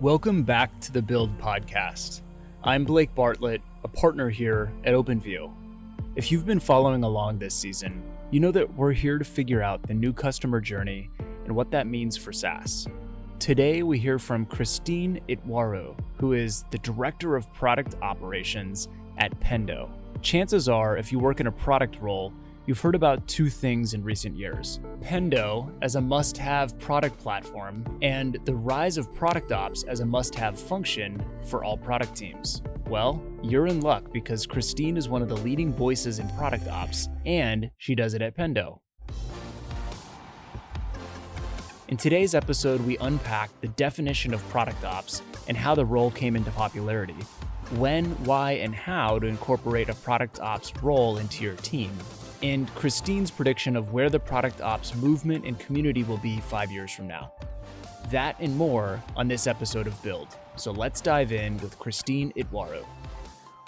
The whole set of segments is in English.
Welcome back to the Build Podcast. I'm Blake Bartlett, a partner here at OpenView. If you've been following along this season, you know that we're here to figure out the new customer journey and what that means for SaaS. Today, we hear from Christine Itwaru, who is the Director of Product Operations at Pendo. Chances are, if you work in a product role, you've heard about two things in recent years Pendo as a must have product platform, and the rise of product ops as a must have function for all product teams. Well, you're in luck because Christine is one of the leading voices in product ops, and she does it at Pendo. In today's episode, we unpack the definition of product ops and how the role came into popularity, when, why, and how to incorporate a product ops role into your team, and Christine's prediction of where the product ops movement and community will be five years from now. That and more on this episode of Build. So let's dive in with Christine Itwaru.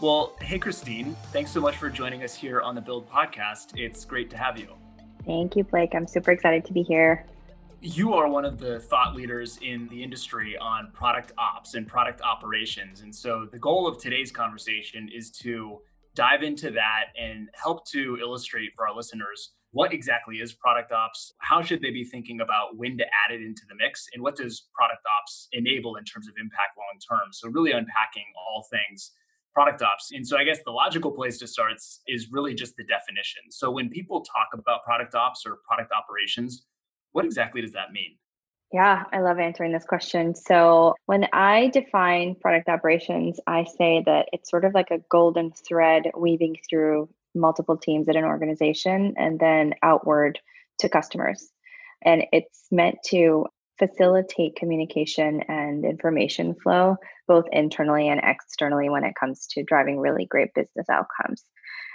Well, hey, Christine, thanks so much for joining us here on the Build podcast. It's great to have you. Thank you, Blake. I'm super excited to be here. You are one of the thought leaders in the industry on product ops and product operations. And so the goal of today's conversation is to dive into that and help to illustrate for our listeners what exactly is product ops how should they be thinking about when to add it into the mix and what does product ops enable in terms of impact long term. So really unpacking all things product ops. And so i guess the logical place to start is really just the definition. So when people talk about product ops or product operations what exactly does that mean yeah, I love answering this question. So, when I define product operations, I say that it's sort of like a golden thread weaving through multiple teams at an organization and then outward to customers. And it's meant to facilitate communication and information flow, both internally and externally, when it comes to driving really great business outcomes.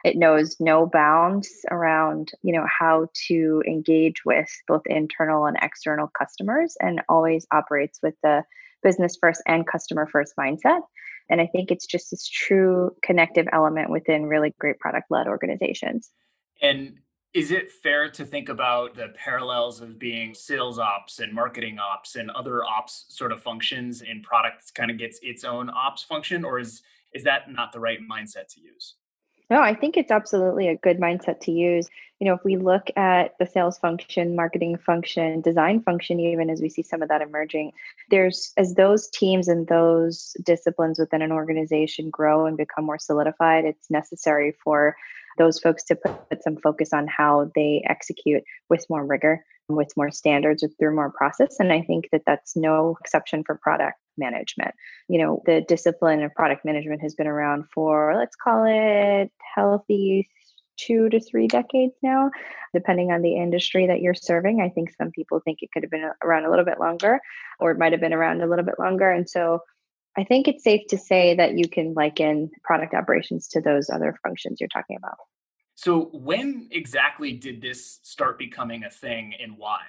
It knows no bounds around, you know, how to engage with both internal and external customers and always operates with the business first and customer first mindset. And I think it's just this true connective element within really great product led organizations. And is it fair to think about the parallels of being sales ops and marketing ops and other ops sort of functions and products kind of gets its own ops function or is is that not the right mindset to use? No, I think it's absolutely a good mindset to use. You know, if we look at the sales function, marketing function, design function, even as we see some of that emerging, there's as those teams and those disciplines within an organization grow and become more solidified, it's necessary for those folks to put some focus on how they execute with more rigor, with more standards, with through more process. And I think that that's no exception for product management. You know, the discipline of product management has been around for, let's call it healthy two to three decades now, depending on the industry that you're serving. I think some people think it could have been around a little bit longer, or it might have been around a little bit longer. And so I think it's safe to say that you can liken product operations to those other functions you're talking about. So, when exactly did this start becoming a thing and why?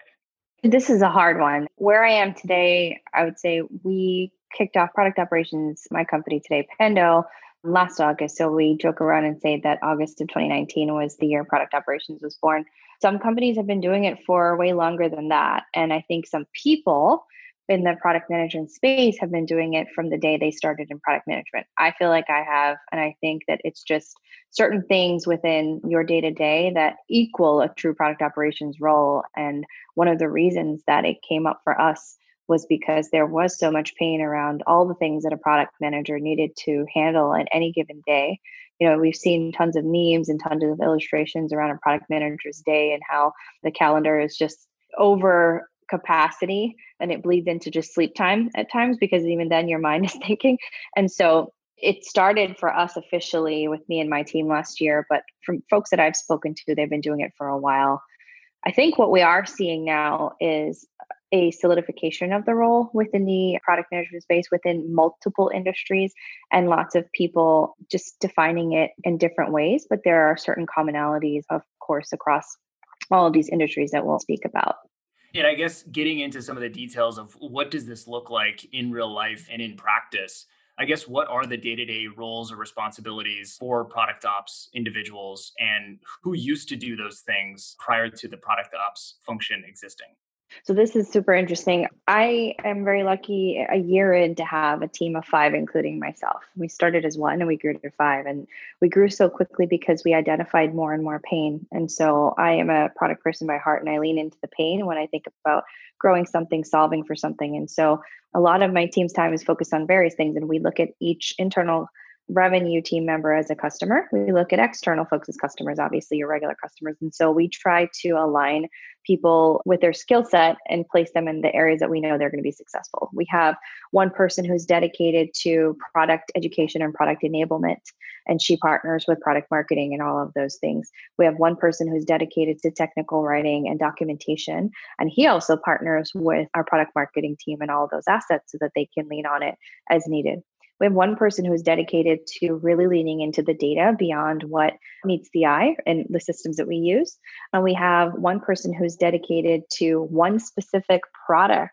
This is a hard one. Where I am today, I would say we kicked off product operations, my company today, Pendo, last August. So we joke around and say that August of 2019 was the year product operations was born. Some companies have been doing it for way longer than that. And I think some people in the product management space have been doing it from the day they started in product management. I feel like I have, and I think that it's just certain things within your day to day that equal a true product operations role. And one of the reasons that it came up for us was because there was so much pain around all the things that a product manager needed to handle at any given day. You know, we've seen tons of memes and tons of illustrations around a product manager's day and how the calendar is just over capacity and it bleeds into just sleep time at times because even then your mind is thinking. And so it started for us officially with me and my team last year, but from folks that I've spoken to, they've been doing it for a while. I think what we are seeing now is a solidification of the role within the product management space within multiple industries and lots of people just defining it in different ways. But there are certain commonalities, of course, across all of these industries that we'll speak about. And I guess getting into some of the details of what does this look like in real life and in practice, I guess what are the day-to-day roles or responsibilities for product ops individuals and who used to do those things prior to the product ops function existing? So this is super interesting. I am very lucky a year in to have a team of five, including myself. We started as one and we grew to five. And we grew so quickly because we identified more and more pain. And so I am a product person by heart and I lean into the pain when I think about growing something, solving for something. And so a lot of my team's time is focused on various things. And we look at each internal revenue team member as a customer. We look at external folks as customers, obviously your regular customers. And so we try to align people with their skill set and place them in the areas that we know they're going to be successful. We have one person who's dedicated to product education and product enablement, and she partners with product marketing and all of those things. We have one person who's dedicated to technical writing and documentation, and he also partners with our product marketing team and all of those assets so that they can lean on it as needed we have one person who is dedicated to really leaning into the data beyond what meets the eye and the systems that we use. And we have one person who's dedicated to one specific product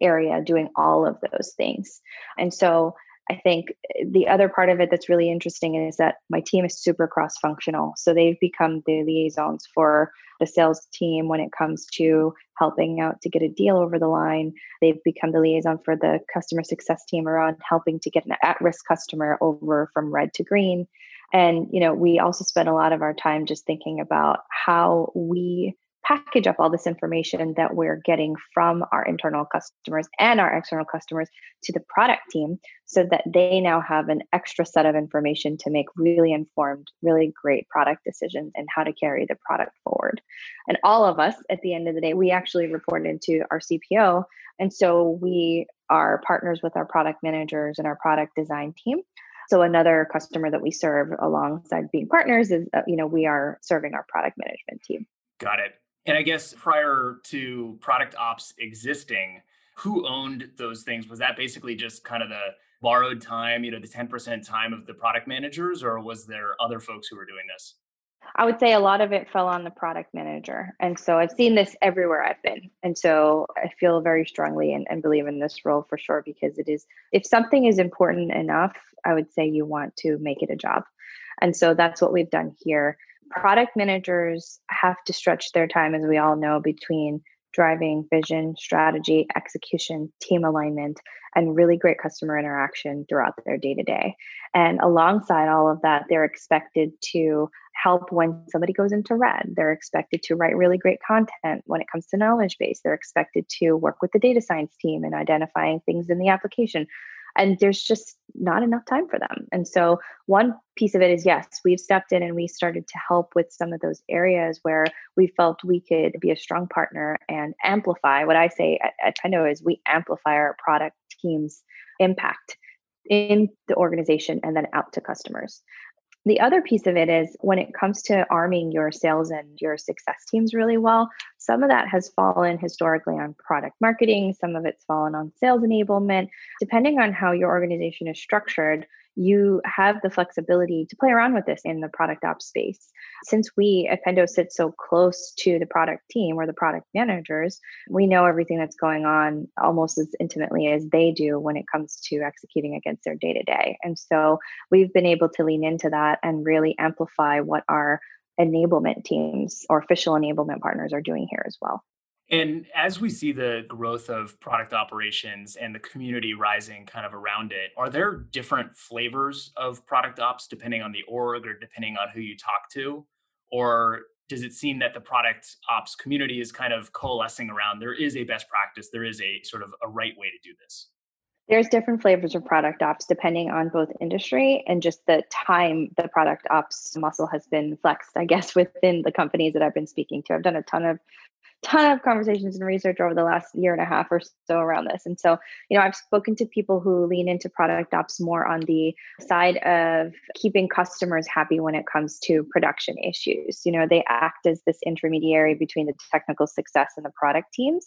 area doing all of those things. And so I think eh, the other part of it that's really interesting is that my team is super cross functional. So they've become the liaisons for the sales team when it comes to helping out to get a deal over the line. They've become the liaison for the customer success team around helping to get an at risk customer over from red to green. And, you know, we also spend a lot of our time just thinking about how we package up all this information that we're getting from our internal customers and our external customers to the product team so that they now have an extra set of information to make really informed, really great product decisions and how to carry the product forward. And all of us at the end of the day, we actually report into our CPO. And so we are partners with our product managers and our product design team. So another customer that we serve alongside being partners is, uh, you know, we are serving our product management team. Got it. And I guess prior to product ops existing, who owned those things? Was that basically just kind of the borrowed time, you know, the 10% time of the product managers, or was there other folks who were doing this? I would say a lot of it fell on the product manager. And so I've seen this everywhere I've been. And so I feel very strongly and, and believe in this role for sure because it is, if something is important enough, I would say you want to make it a job. And so that's what we've done here product managers have to stretch their time, as we all know, between driving vision, strategy, execution, team alignment, and really great customer interaction throughout their day to day. And alongside all of that, they're expected to help when somebody goes into red. They're expected to write really great content when it comes to knowledge base. They're expected to work with the data science team in identifying things in the application and there's just not enough time for them. And so, one piece of it is yes, we've stepped in and we started to help with some of those areas where we felt we could be a strong partner and amplify. What I say at, at Pendo is we amplify our product team's impact in the organization and then out to customers. The other piece of it is when it comes to arming your sales and your success teams really well, some of that has fallen historically on product marketing, some of it's fallen on sales enablement. Depending on how your organization is structured, you have the flexibility to play around with this in the product ops space. Since we at Pendo sit so close to the product team or the product managers, we know everything that's going on almost as intimately as they do when it comes to executing against their day to day. And so we've been able to lean into that and really amplify what our enablement teams or official enablement partners are doing here as well. And as we see the growth of product operations and the community rising kind of around it, are there different flavors of product ops depending on the org or depending on who you talk to? Or does it seem that the product ops community is kind of coalescing around there is a best practice, there is a sort of a right way to do this? There's different flavors of product ops depending on both industry and just the time the product ops muscle has been flexed, I guess, within the companies that I've been speaking to. I've done a ton of ton of conversations and research over the last year and a half or so around this. And so, you know, I've spoken to people who lean into product ops more on the side of keeping customers happy when it comes to production issues. You know, they act as this intermediary between the technical success and the product teams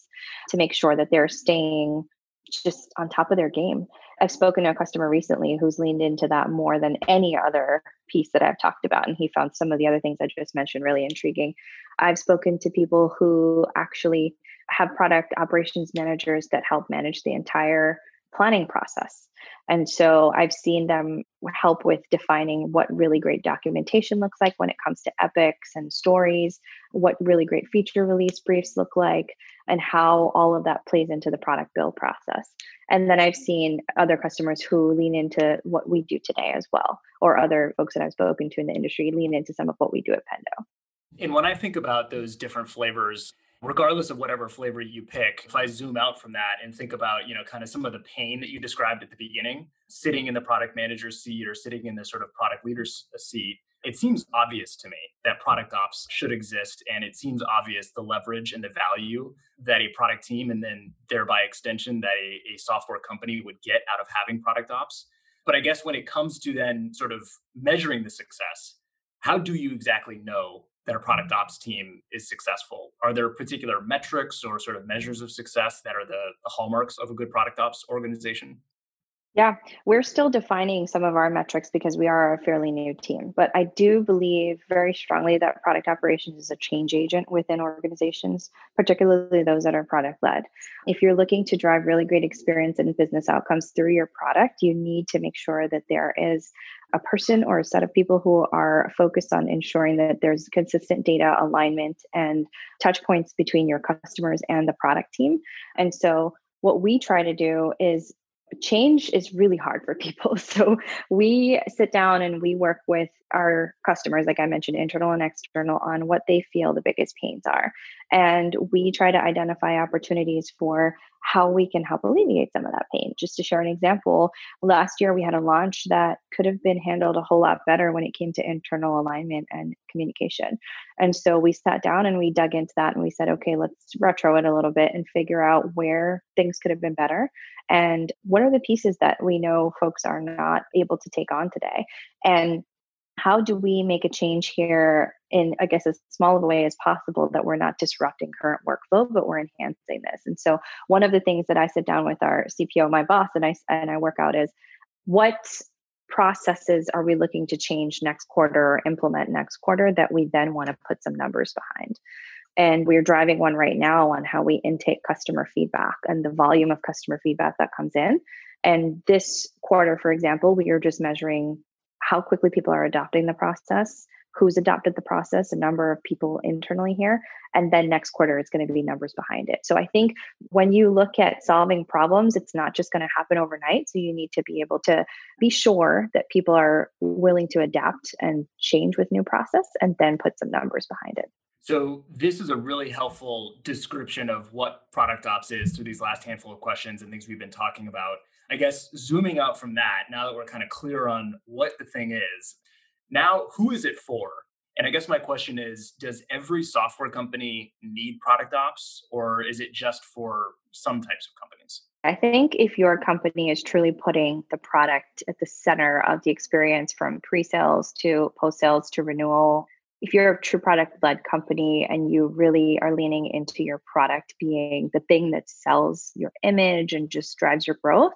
to make sure that they're staying just on top of their game. I've spoken to a customer recently who's leaned into that more than any other piece that I've talked about. And he found some of the other things I just mentioned really intriguing. I've spoken to people who actually have product operations managers that help manage the entire planning process. And so I've seen them help with defining what really great documentation looks like when it comes to epics and stories. what really great feature release briefs look like, and how all of that plays into the product build process. And then I've seen other customers who lean into what we do today as well, or other folks that I've spoken to in the industry lean into some of what we do at Pendo. And when I think about those different flavors, regardless of whatever flavor you pick, if I zoom out from that and think about, you know, kind of some of the pain that you described at the beginning, sitting in the product manager's seat or sitting in the sort of product leader's uh, seat, it seems obvious to me that product ops should exist. And it seems obvious the leverage and the value that a product team and then thereby extension that a, a software company would get out of having product ops. But I guess when it comes to then sort of measuring the success, how do you exactly know that a product ops team is successful? Are there particular metrics or sort of measures of success that are the, the hallmarks of a good product ops organization? Yeah, we're still defining some of our metrics because we are a fairly new team. But I do believe very strongly that product operations is a change agent within organizations, particularly those that are product led. If you're looking to drive really great experience and business outcomes through your product, you need to make sure that there is a person or a set of people who are focused on ensuring that there's consistent data alignment and touch points between your customers and the product team. And so what we try to do is change is really hard for people. So we sit down and we work with our customers, like I mentioned, internal and external, on what they feel the biggest pains are. And we try to identify opportunities for how we can help alleviate some of that pain. Just to share an example, last year we had a launch that could have been handled a whole lot better when it came to internal alignment and communication. And so we sat down and we dug into that and we said, okay, let's retro it a little bit and figure out where things could have been better and what are the pieces that we know folks are not able to take on today. And how do we make a change here in i guess as small of a way as possible that we're not disrupting current workflow but we're enhancing this? And so one of the things that i sit down with our cpo my boss and i and i work out is what processes are we looking to change next quarter or implement next quarter that we then want to put some numbers behind? And we're driving one right now on how we intake customer feedback and the volume of customer feedback that comes in. And this quarter for example we are just measuring how quickly people are adopting the process, who's adopted the process, a number of people internally here, and then next quarter it's going to be numbers behind it. So I think when you look at solving problems, it's not just going to happen overnight. So you need to be able to be sure that people are willing to adapt and change with new process and then put some numbers behind it. So this is a really helpful description of what product ops is through these last handful of questions and things we've been talking about. I guess zooming out from that, now that we're kind of clear on what the thing is, now who is it for? And I guess my question is Does every software company need product ops, or is it just for some types of companies? I think if your company is truly putting the product at the center of the experience from pre sales to post sales to renewal, if you're a true product led company and you really are leaning into your product being the thing that sells your image and just drives your growth,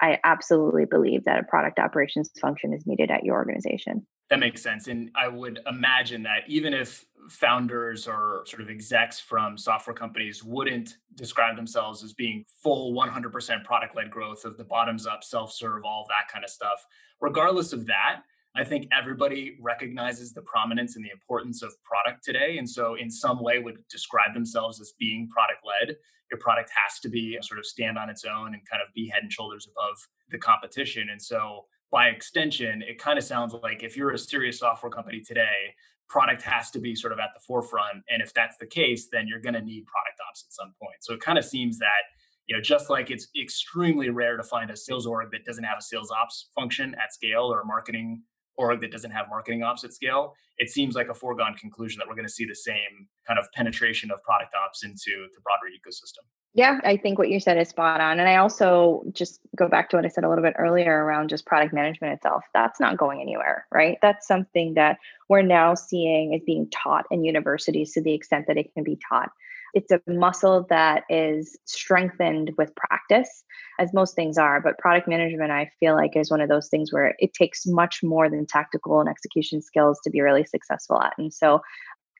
I absolutely believe that a product operations function is needed at your organization. That makes sense. And I would imagine that even if founders or sort of execs from software companies wouldn't describe themselves as being full 100% product led growth of the bottoms up, self serve, all that kind of stuff, regardless of that, I think everybody recognizes the prominence and the importance of product today. And so, in some way, would describe themselves as being product led. Your product has to be sort of stand on its own and kind of be head and shoulders above the competition. And so, by extension, it kind of sounds like if you're a serious software company today, product has to be sort of at the forefront. And if that's the case, then you're going to need product ops at some point. So, it kind of seems that you know, just like it's extremely rare to find a sales org that doesn't have a sales ops function at scale or a marketing org that doesn't have marketing ops at scale, it seems like a foregone conclusion that we're going to see the same kind of penetration of product ops into the broader ecosystem. Yeah, I think what you said is spot on. And I also just go back to what I said a little bit earlier around just product management itself. That's not going anywhere, right? That's something that we're now seeing is being taught in universities to the extent that it can be taught. It's a muscle that is strengthened with practice, as most things are. But product management, I feel like, is one of those things where it takes much more than tactical and execution skills to be really successful at. And so,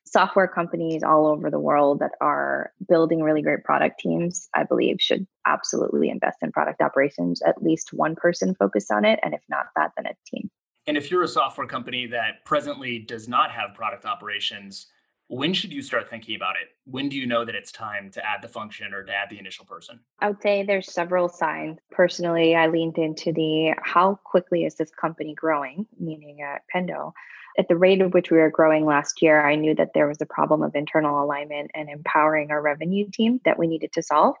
software companies all over the world that are building really great product teams, I believe, should absolutely invest in product operations, at least one person focused on it. And if not that, then a team. And if you're a software company that presently does not have product operations, when should you start thinking about it? When do you know that it's time to add the function or to add the initial person? I would say there's several signs. Personally, I leaned into the how quickly is this company growing, meaning at Pendo. At the rate at which we were growing last year, I knew that there was a problem of internal alignment and empowering our revenue team that we needed to solve.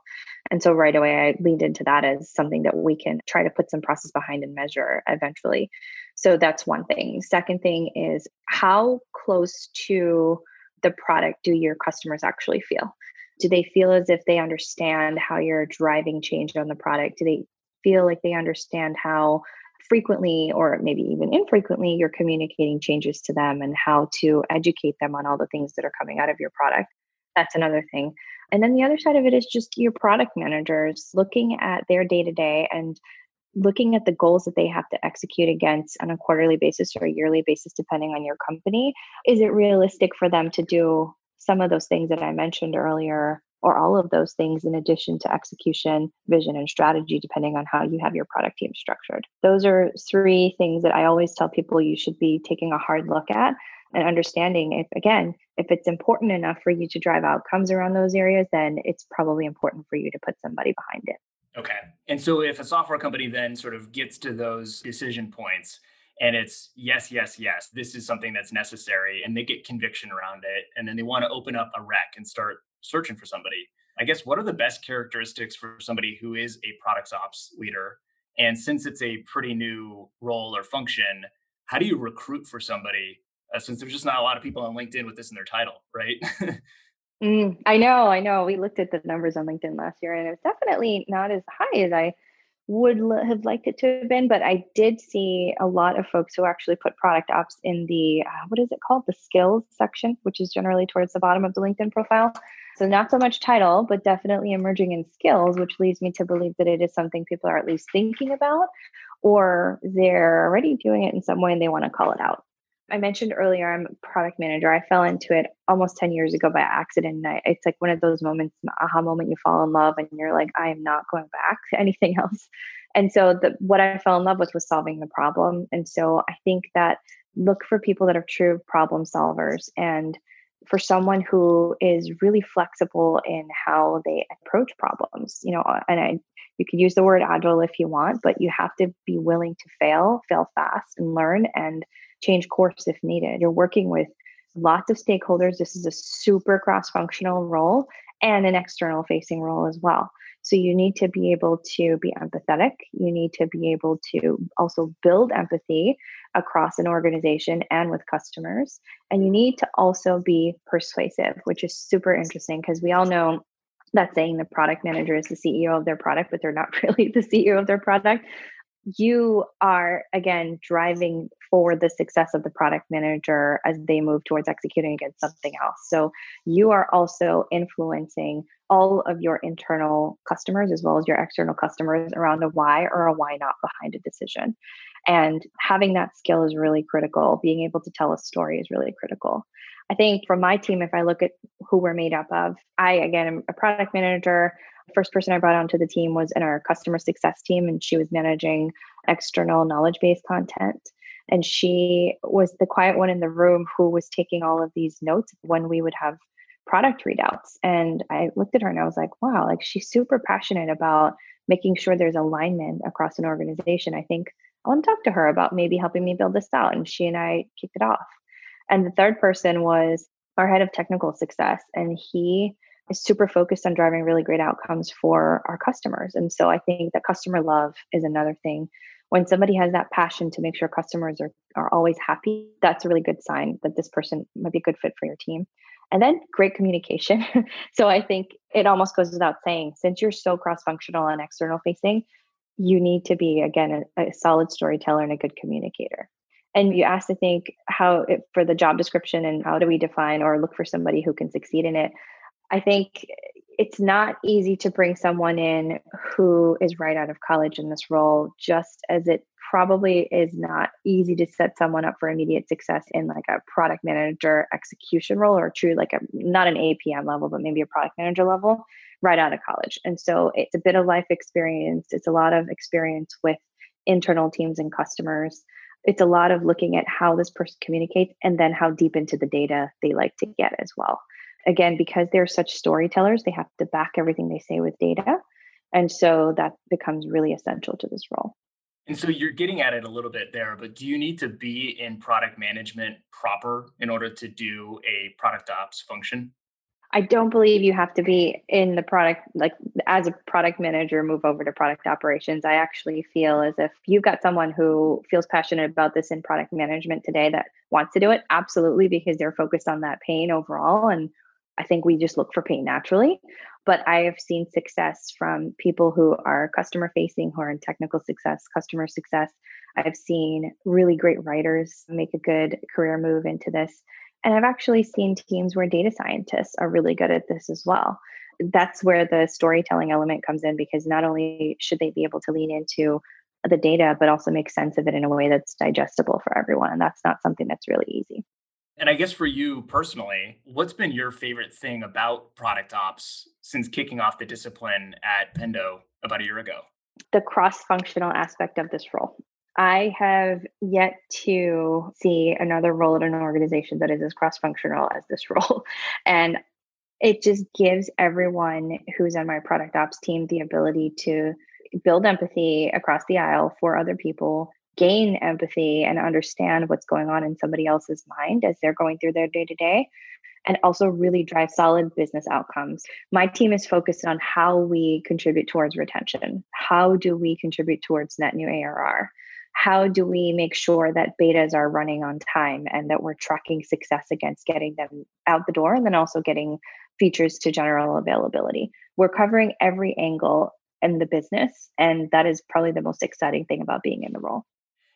And so right away, I leaned into that as something that we can try to put some process behind and measure eventually. So that's one thing. Second thing is how close to the product do your customers actually feel? Do they feel as if they understand how you're driving change on the product? Do they feel like they understand how frequently or maybe even infrequently you're communicating changes to them and how to educate them on all the things that are coming out of your product? That's another thing. And then the other side of it is just your product managers looking at their day to day and looking at the goals that they have to execute against on a quarterly basis or a yearly basis, depending on your company. Is it realistic for them to do some of those things that I mentioned earlier, or all of those things in addition to execution, vision, and strategy, depending on how you have your product team structured? Those are three things that I always tell people you should be taking a hard look at and understanding if again if it's important enough for you to drive outcomes around those areas then it's probably important for you to put somebody behind it Okay. And so if a software company then sort of gets to those decision points and it's yes, yes, yes, this is something that's necessary and they get conviction around it and then they want to open up a rec and start searching for somebody. I guess what are the best characteristics for somebody who is a products ops leader? And since it's a pretty new role or function, how do you recruit for somebody uh, since there's just not a lot of people on LinkedIn with this in their title, right? Mm, I know, I know. We looked at the numbers on LinkedIn last year, and it's definitely not as high as I would l- have liked it to have been. But I did see a lot of folks who actually put product ops in the uh, what is it called, the skills section, which is generally towards the bottom of the LinkedIn profile. So not so much title, but definitely emerging in skills, which leads me to believe that it is something people are at least thinking about, or they're already doing it in some way and they want to call it out. I mentioned earlier, I'm a product manager. I fell into it almost 10 years ago by accident. I, it's like one of those moments, aha moment, you fall in love and you're like, I am not going back to anything else. And so the, what I fell in love with was solving the problem. And so I think that look for people that are true problem solvers and for someone who is really flexible in how they approach problems, you know, uh, and I, you could use the word agile if you want, but you have to be willing to fail, fail fast and learn and change course if needed. You're working with lots of stakeholders. This is a super cross functional role and an external facing role as well. So you need to be able to be empathetic. You need to be able to also build empathy across an organization and with customers. And you need to also be persuasive, which is super interesting because we all know that saying the product manager is the CEO of their product, but they're not really the CEO of their product you are again driving forward the success of the product manager as they move towards executing against something else. So you are also influencing all of your internal customers as well as your external customers around a why or a why not behind a decision. And having that skill is really critical. Being able to tell a story is really critical. I think from my team, if I look at who we're made up of, I again am a product manager first person I brought onto the team was in our customer success team, and she was managing external knowledge base content. And she was the quiet one in the room who was taking all of these notes when we would have product readouts. And I looked at her and I was like, wow, like she's super passionate about making sure there's alignment across an organization. I think I want to talk to her about maybe helping me build this out. And she and I kicked it off. And the third person was our head of technical success. And he is super focused on driving really great outcomes for our customers. And so I think that customer love is another thing. When somebody has that passion to make sure customers are, are always happy, that's a really good sign that this person might be a good fit for your team. And then great communication. so I think it almost goes without saying, since you're so cross functional and external facing, you need to be, again, a, a solid storyteller and a good communicator and you asked to think how it, for the job description and how do we define or look for somebody who can succeed in it I think it's not easy to bring someone in who is right out of college in this role, just as it probably is not easy to set someone up for immediate success in like a product manager execution role or true like a not an APM level, but maybe a product manager level right out of college. And so it's a bit of life experience. It's a lot of experience with internal teams and customers it's a lot of looking at how this person communicates and then how deep into the data they like to get as well. Again, because they're such storytellers, they have to back everything they say with data. And so that becomes really essential to this role. And so you're getting at it a little bit there, but do you need to be in product management proper in order to do a product ops function? I don't believe you have to be in the product, like as a product manager, move over to product operations. I actually feel as if you've got someone who feels passionate about this in product management today that wants to do it, absolutely, because they're focused on that pain overall. And I think we just look for pain naturally. But I have seen success from people who are customer facing, who are in technical success, customer success. I've seen really great writers make a good career move into this. And I've actually seen teams where data scientists are really good at this as well. That's where the storytelling element comes in because not only should they be able to lean into the data, but also make sense of it in a way that's digestible for everyone. And that's not something that's really easy. And I guess for you personally, what's been your favorite thing about product ops since kicking off the discipline at Pendo about a year ago? The cross functional aspect of this role. I have yet to see another role at an organization that is as cross functional as this role. And it just gives everyone who's on my product ops team the ability to build empathy across the aisle for other people, gain empathy and understand what's going on in somebody else's mind as they're going through their day to day, and also really drive solid business outcomes. My team is focused on how we contribute towards retention. How do we contribute towards net new ARR? How do we make sure that betas are running on time and that we're tracking success against getting them out the door and then also getting features to general availability? We're covering every angle in the business and that is probably the most exciting thing about being in the role.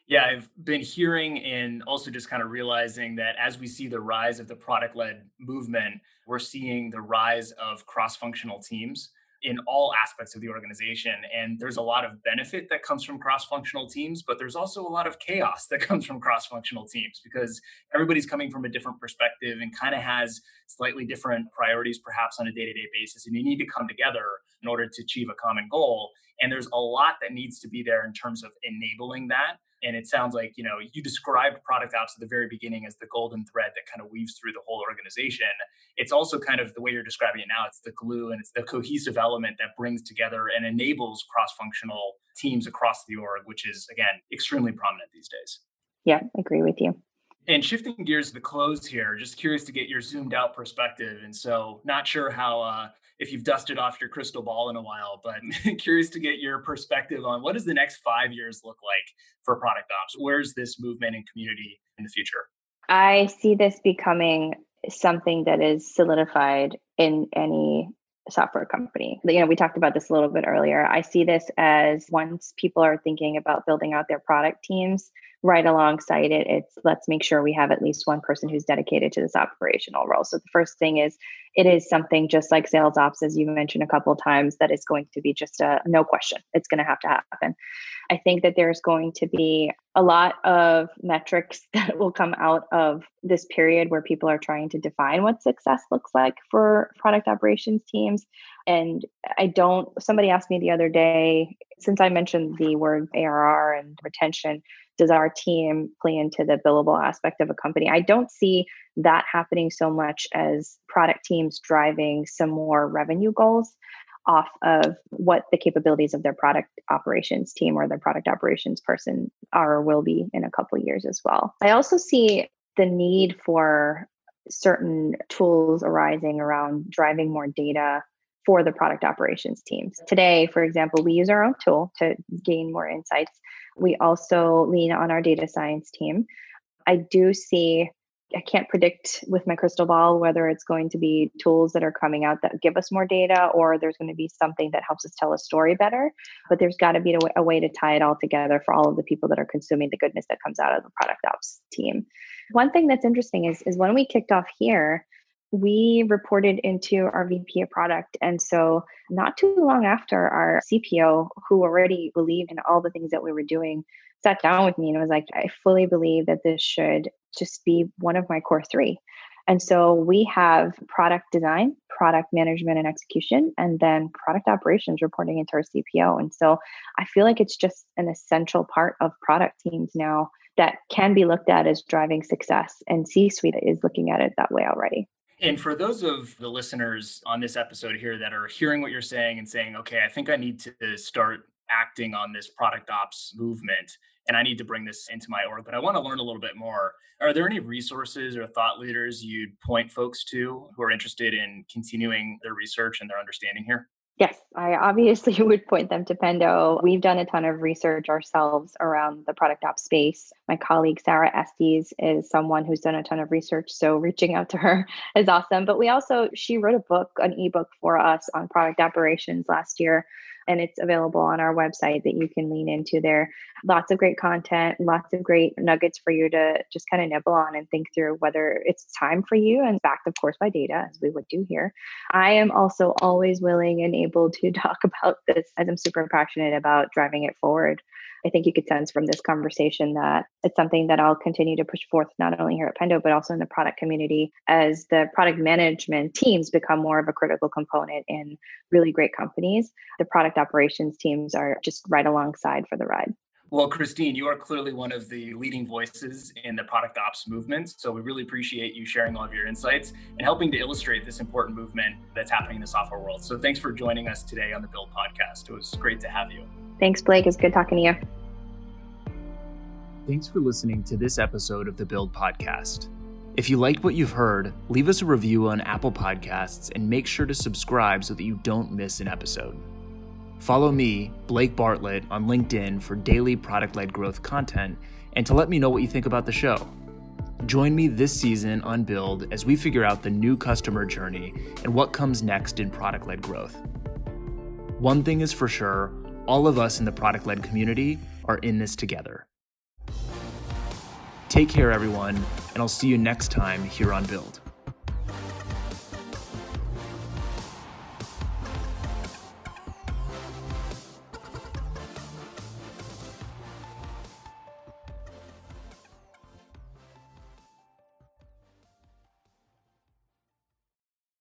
Yeah i've been hearing and also just kind of realizing that as we see the rise of the product led movement we're seeing the rise of cross functional teams in all aspects of the organization. And there's a lot of benefit that comes from cross functional teams, but there's also a lot of chaos that comes from cross functional teams because everybody's coming from a different perspective and kind of has slightly different priorities, perhaps on a day to day basis. And you need to come together in order to achieve a common goal. And there's a lot that needs to be there in terms of enabling that and it sounds like, you know, you described product ops at the very beginning as the golden thread that kind of weaves through the whole organization. It's also kind of the way you're describing it now, it's the glue and it's the cohesive element that brings together and enables cross-functional teams across the org, which is again extremely prominent these days. Yeah, agree with you. And shifting gears to the close here, just curious to get your zoomed out perspective. And so, not sure how uh, if you've dusted off your crystal ball in a while, but curious to get your perspective on what does the next five years look like for product ops? Where's this movement and community in the future? I see this becoming something that is solidified in any software company. You know, we talked about this a little bit earlier. I see this as once people are thinking about building out their product teams, right alongside it, it's let's make sure we have at least one person who's dedicated to this operational role. So the first thing is it is something just like sales ops, as you mentioned a couple of times, that is going to be just a no question. It's going to have to happen. I think that there's going to be a lot of metrics that will come out of this period where people are trying to define what success looks like for product operations teams. And I don't, somebody asked me the other day, since I mentioned the word ARR and retention, does our team play into the billable aspect of a company? I don't see that happening so much as product teams driving some more revenue goals off of what the capabilities of their product operations team or their product operations person are or will be in a couple years as well. I also see the need for certain tools arising around driving more data for the product operations teams. Today, for example, we use our own tool to gain more insights. We also lean on our data science team. I do see I can't predict with my crystal ball whether it's going to be tools that are coming out that give us more data or there's going to be something that helps us tell a story better. But there's got to be a way, to tie it all together for all of the people that are consuming the goodness that comes out of the product ops team. One thing that's interesting is, is when we kicked off here, we reported into our VP of product. And so, not too long after, our CPO, who already believed in all the things that we were doing, sat down with me and was like, I fully believe that this should just be one of my core three. And so we have product design, product management and execution, and then product operations reporting into our CPO. And so I feel like it's just an essential part of product teams now that can be looked at as driving success. And C suite is looking at it that way already. And for those of the listeners on this episode here that are hearing what you're saying and saying, okay, I think I need to start acting on this product ops movement and I need to bring this into my org, but I want to learn a little bit more. Are there any resources or thought leaders you'd point folks to who are interested in continuing their research and their understanding here? Yes, I obviously would point them to Pendo. We've done a ton of research ourselves around the product ops space. My colleague Sarah Estes is someone who's done a ton of research, so reaching out to her is awesome. But we also she wrote a book, an ebook for us on product operations last year and it's available on our website that you can lean into there. Lots of great content, lots of great nuggets for you to just kind of nibble on and think through whether it's time for you and backed, of course, by data, as we would do here. I am also always willing and able to talk about this as I'm super passionate about driving it forward. I think you could sense from this conversation that it's something that I'll continue to push forth not only here at Pendo, but also in the product community as the product management teams become more of a critical component in really great companies. The product operations teams are just right alongside for the ride. Well, Christine, you are clearly one of the leading voices in the product ops movement. So we really appreciate you sharing all of your insights and helping to illustrate this important movement that's happening in the software world. So thanks for joining us today on the Build podcast. It was great to have you. Thanks, Blake. It's good talking to you. Thanks for listening to this episode of the Build Podcast. If you liked what you've heard, leave us a review on Apple Podcasts and make sure to subscribe so that you don't miss an episode. Follow me, Blake Bartlett, on LinkedIn for daily product led growth content and to let me know what you think about the show. Join me this season on Build as we figure out the new customer journey and what comes next in product led growth. One thing is for sure all of us in the product led community are in this together. Take care, everyone, and I'll see you next time here on Build.